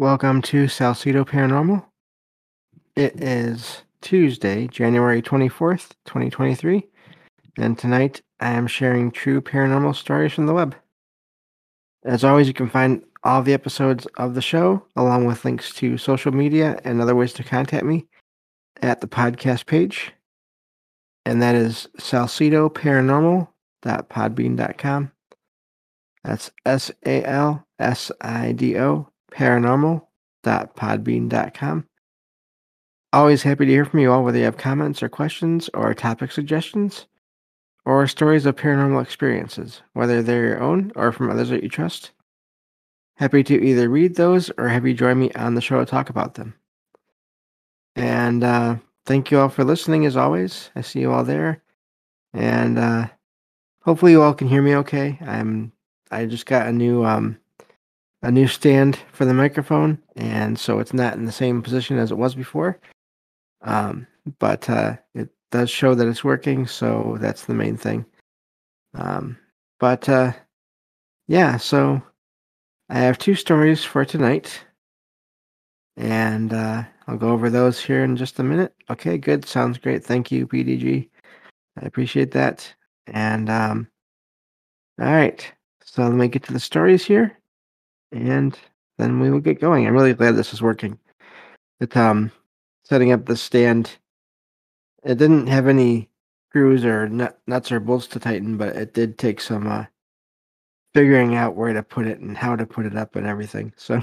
Welcome to Salcido Paranormal. It is Tuesday, January 24th, 2023, and tonight I am sharing true paranormal stories from the web. As always, you can find all the episodes of the show, along with links to social media and other ways to contact me, at the podcast page. And that is salcidoparanormal.podbean.com. That's S A L S I D O paranormal.podbean.com. Always happy to hear from you all, whether you have comments or questions or topic suggestions or stories of paranormal experiences, whether they're your own or from others that you trust. Happy to either read those or have you join me on the show to talk about them. And uh, thank you all for listening as always. I see you all there. And uh, hopefully you all can hear me okay. I'm I just got a new um, a new stand for the microphone, and so it's not in the same position as it was before. Um, but uh, it does show that it's working, so that's the main thing. Um, but uh, yeah, so I have two stories for tonight, and uh, I'll go over those here in just a minute. Okay, good, sounds great. Thank you, PDG. I appreciate that. And um, all right, so let me get to the stories here and then we will get going. I'm really glad this is working. It um setting up the stand. It didn't have any screws or nut, nuts or bolts to tighten, but it did take some uh, figuring out where to put it and how to put it up and everything. So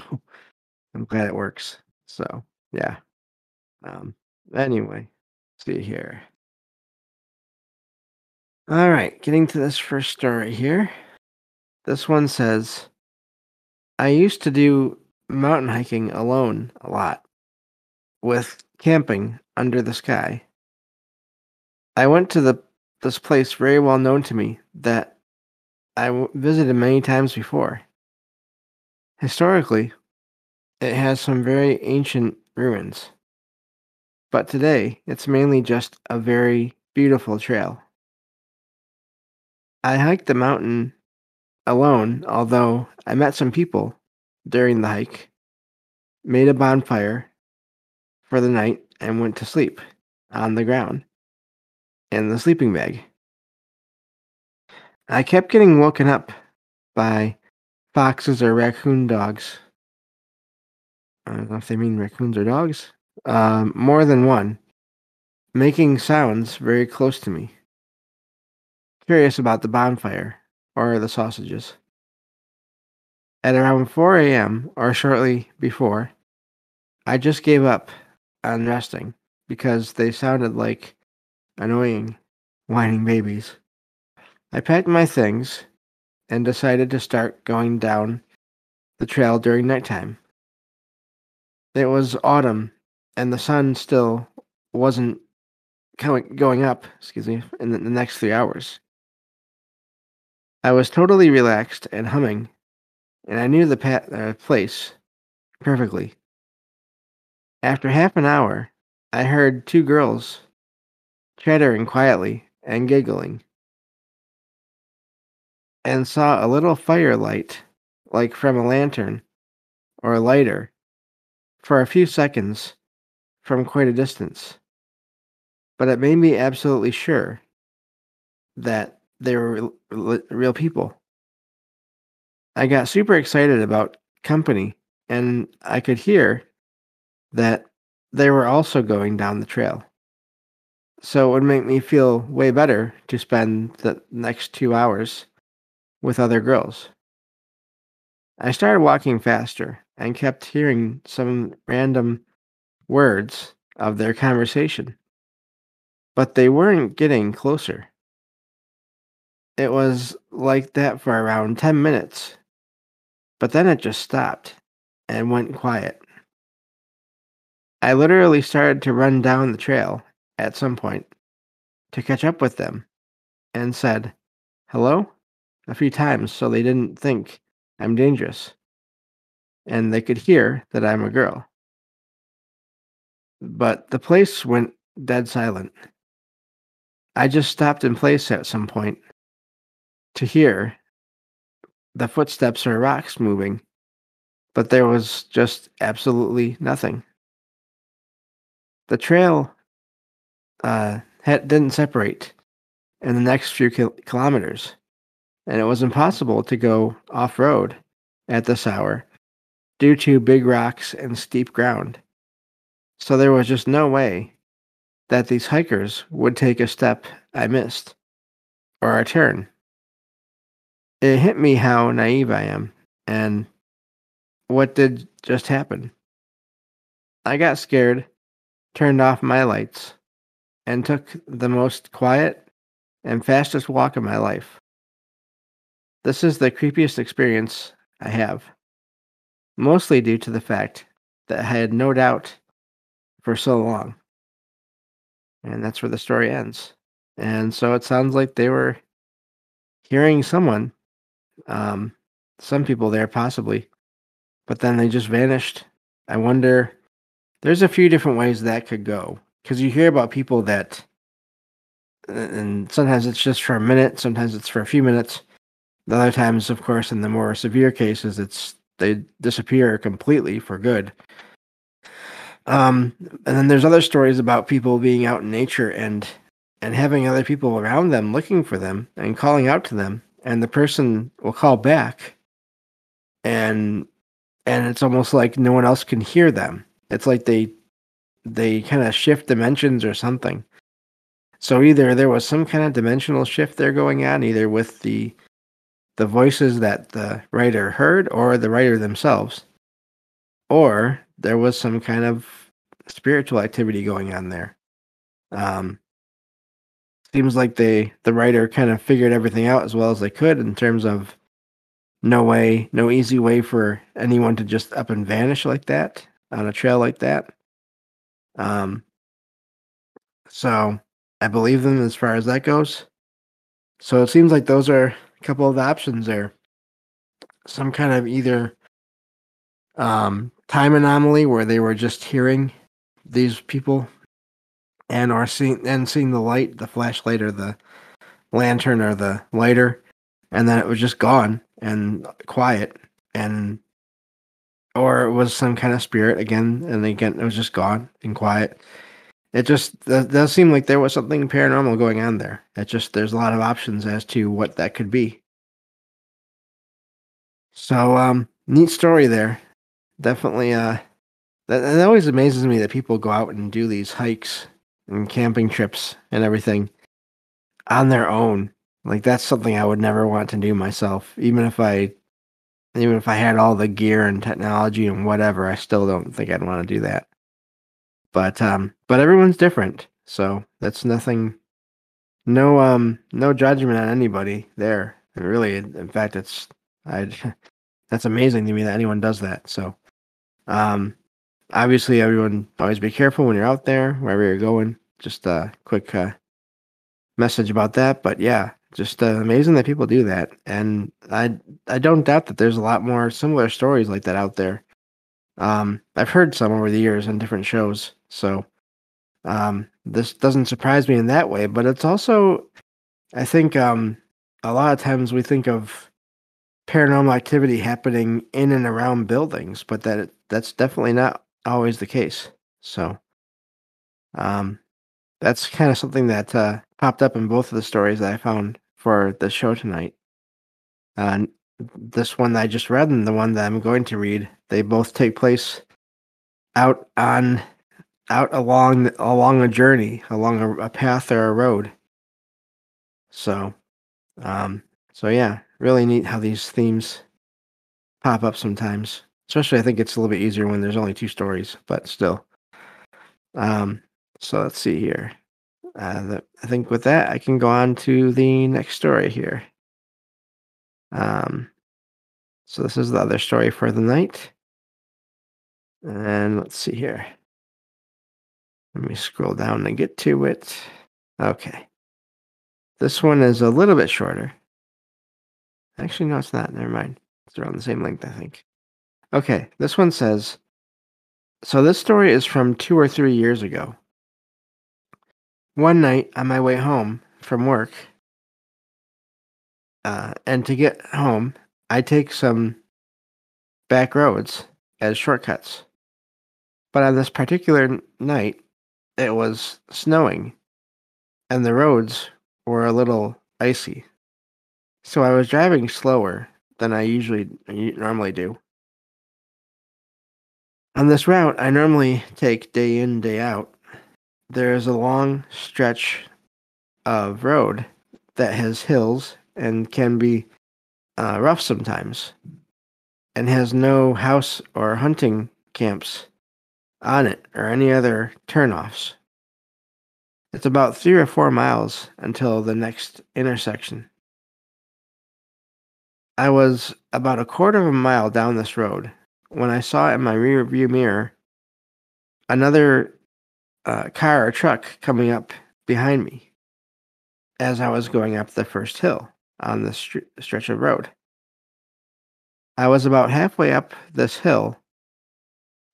I'm glad it works. So yeah. Um. Anyway, see here. All right, getting to this first story here. This one says I used to do mountain hiking alone a lot, with camping under the sky. I went to the this place very well known to me that I w- visited many times before. Historically, it has some very ancient ruins, but today it's mainly just a very beautiful trail. I hiked the mountain alone, although I met some people during the hike, made a bonfire for the night, and went to sleep on the ground in the sleeping bag. I kept getting woken up by foxes or raccoon dogs. I don't know if they mean raccoons or dogs. Um, more than one, making sounds very close to me. Curious about the bonfire or the sausages. At around 4 a.m., or shortly before, I just gave up on resting because they sounded like annoying, whining babies. I packed my things and decided to start going down the trail during nighttime. It was autumn, and the sun still wasn't going up, excuse me, in the next three hours. I was totally relaxed and humming and I knew the uh, place perfectly. After half an hour, I heard two girls chattering quietly and giggling, and saw a little firelight, like from a lantern or a lighter, for a few seconds from quite a distance. But it made me absolutely sure that they were real people. I got super excited about company, and I could hear that they were also going down the trail. So it would make me feel way better to spend the next two hours with other girls. I started walking faster and kept hearing some random words of their conversation, but they weren't getting closer. It was like that for around 10 minutes but then it just stopped and went quiet. I literally started to run down the trail at some point to catch up with them and said, hello, a few times so they didn't think I'm dangerous and they could hear that I'm a girl. But the place went dead silent. I just stopped in place at some point to hear the footsteps or rocks moving but there was just absolutely nothing. The trail uh, had, didn't separate in the next few kil- kilometers, and it was impossible to go off road at this hour due to big rocks and steep ground. So there was just no way that these hikers would take a step I missed or a turn. It hit me how naive I am and what did just happen. I got scared, turned off my lights, and took the most quiet and fastest walk of my life. This is the creepiest experience I have, mostly due to the fact that I had no doubt for so long. And that's where the story ends. And so it sounds like they were hearing someone, um, some people there possibly, but then they just vanished. I wonder, there's a few different ways that could go. Because you hear about people that, and sometimes it's just for a minute, sometimes it's for a few minutes. The other times, of course, in the more severe cases, it's they disappear completely for good. Um, and then there's other stories about people being out in nature and and having other people around them looking for them and calling out to them, and the person will call back, and and it's almost like no one else can hear them. It's like they they kind of shift dimensions or something. So either there was some kind of dimensional shift there going on, either with the the voices that the writer heard or the writer themselves, or there was some kind of spiritual activity going on there. Um, seems like they the writer kind of figured everything out as well as they could in terms of no way, no easy way for anyone to just up and vanish like that on a trail like that. Um, so I believe them as far as that goes. So it seems like those are a couple of the options there. Some kind of either um, time anomaly where they were just hearing these people and are seeing and seeing the light, the flashlight or the lantern or the lighter, and then it was just gone and quiet and or it was some kind of spirit again and again it was just gone and quiet. It just that does seem like there was something paranormal going on there. It just there's a lot of options as to what that could be. So um neat story there. Definitely uh that, that always amazes me that people go out and do these hikes and camping trips and everything on their own like that's something i would never want to do myself even if i even if I had all the gear and technology and whatever, I still don't think I'd want to do that. But um, but everyone's different, so that's nothing. No um, no judgment on anybody there. And really, in fact, it's I. That's amazing to me that anyone does that. So, um, obviously, everyone always be careful when you're out there, wherever you're going. Just a quick uh, message about that. But yeah, just uh, amazing that people do that, and I I don't doubt that there's a lot more similar stories like that out there. Um, I've heard some over the years on different shows, so um, this doesn't surprise me in that way. But it's also, I think, um, a lot of times we think of paranormal activity happening in and around buildings, but that that's definitely not always the case. So, um, that's kind of something that uh, popped up in both of the stories that I found for the show tonight. Uh, this one that I just read and the one that I'm going to read, they both take place out on out along along a journey, along a, a path or a road. So, um, so yeah, really neat how these themes pop up sometimes. Especially, I think it's a little bit easier when there's only two stories, but still. Um, so let's see here. Uh, I think with that, I can go on to the next story here. Um, so this is the other story for the night. And let's see here. Let me scroll down and get to it. Okay. This one is a little bit shorter. Actually, no, it's not. Never mind. It's around the same length, I think. Okay, this one says So this story is from two or three years ago. One night on my way home from work, uh, and to get home, I take some back roads as shortcuts. But on this particular night, it was snowing and the roads were a little icy. So I was driving slower than I usually normally do. On this route, I normally take day in, day out. There is a long stretch of road that has hills and can be uh, rough sometimes, and has no house or hunting camps on it or any other turnoffs. It's about three or four miles until the next intersection. I was about a quarter of a mile down this road when I saw in my rear view mirror another uh, car or truck coming up behind me as I was going up the first hill on the stretch of road. I was about halfway up this hill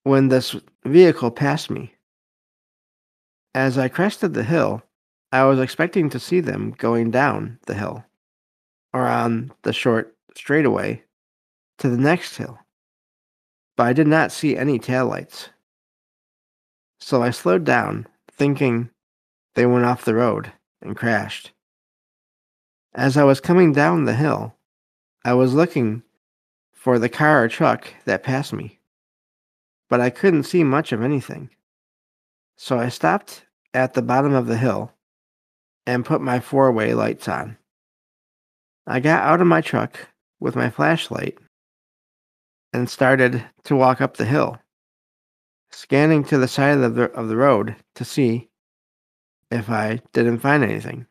when this vehicle passed me. As I crested the hill, I was expecting to see them going down the hill or on the short straightaway to the next hill, but I did not see any taillights. So I slowed down, thinking they went off the road and crashed. As I was coming down the hill, I was looking for the car or truck that passed me, but I couldn't see much of anything. So I stopped at the bottom of the hill and put my four way lights on. I got out of my truck with my flashlight and started to walk up the hill, scanning to the side of the, of the road to see if I didn't find anything.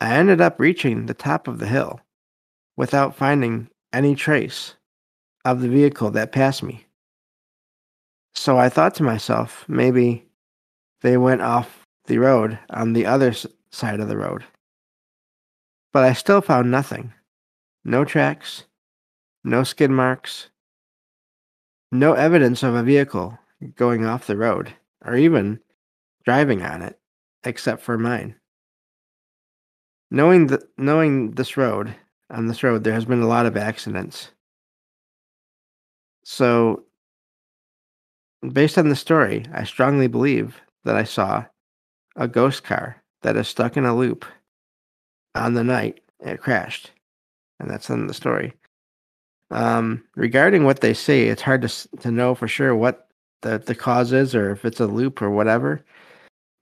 I ended up reaching the top of the hill without finding any trace of the vehicle that passed me. So I thought to myself, maybe they went off the road on the other side of the road. But I still found nothing. No tracks, no skid marks, no evidence of a vehicle going off the road or even driving on it, except for mine. Knowing the, knowing this road, on this road, there has been a lot of accidents. So, based on the story, I strongly believe that I saw a ghost car that is stuck in a loop on the night it crashed and that's in the story. Um, regarding what they say, it's hard to to know for sure what the the cause is, or if it's a loop or whatever.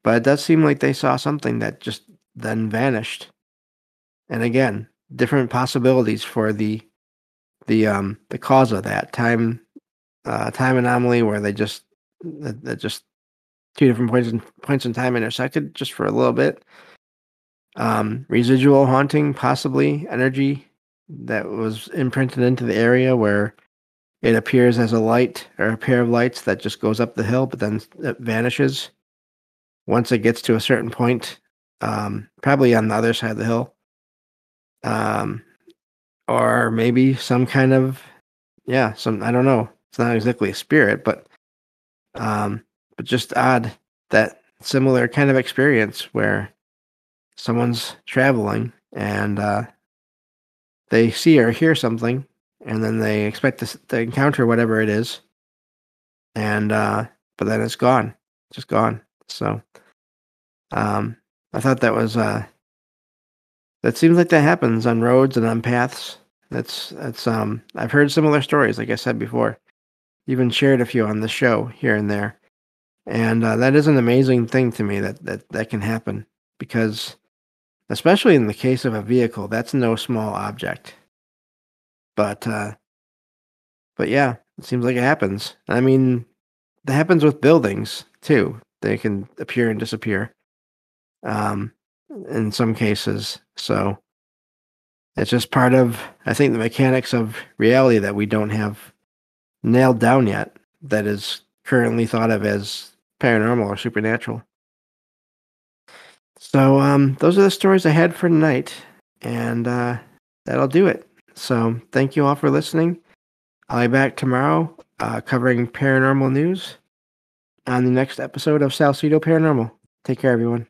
But it does seem like they saw something that just then vanished. And again, different possibilities for the the um the cause of that time uh time anomaly where they just that, just two different points in points in time intersected just for a little bit. Um, residual haunting, possibly energy that was imprinted into the area where it appears as a light or a pair of lights that just goes up the hill, but then it vanishes once it gets to a certain point, um, probably on the other side of the hill. Um, or maybe some kind of, yeah, some, I don't know. It's not exactly a spirit, but, um, but just odd that similar kind of experience where someone's traveling and, uh, they see or hear something, and then they expect to, to encounter whatever it is, and uh, but then it's gone, just gone. So, um, I thought that was uh, that seems like that happens on roads and on paths. That's that's um, I've heard similar stories, like I said before, even shared a few on the show here and there, and uh, that is an amazing thing to me that that that can happen because especially in the case of a vehicle. That's no small object. But uh, but yeah, it seems like it happens. I mean, that happens with buildings too. They can appear and disappear. Um, in some cases, so it's just part of I think the mechanics of reality that we don't have nailed down yet. That is currently thought of as paranormal or supernatural. So um, those are the stories I had for tonight, and uh, that'll do it. So thank you all for listening. I'll be back tomorrow uh, covering paranormal news on the next episode of Salcido Paranormal. Take care, everyone.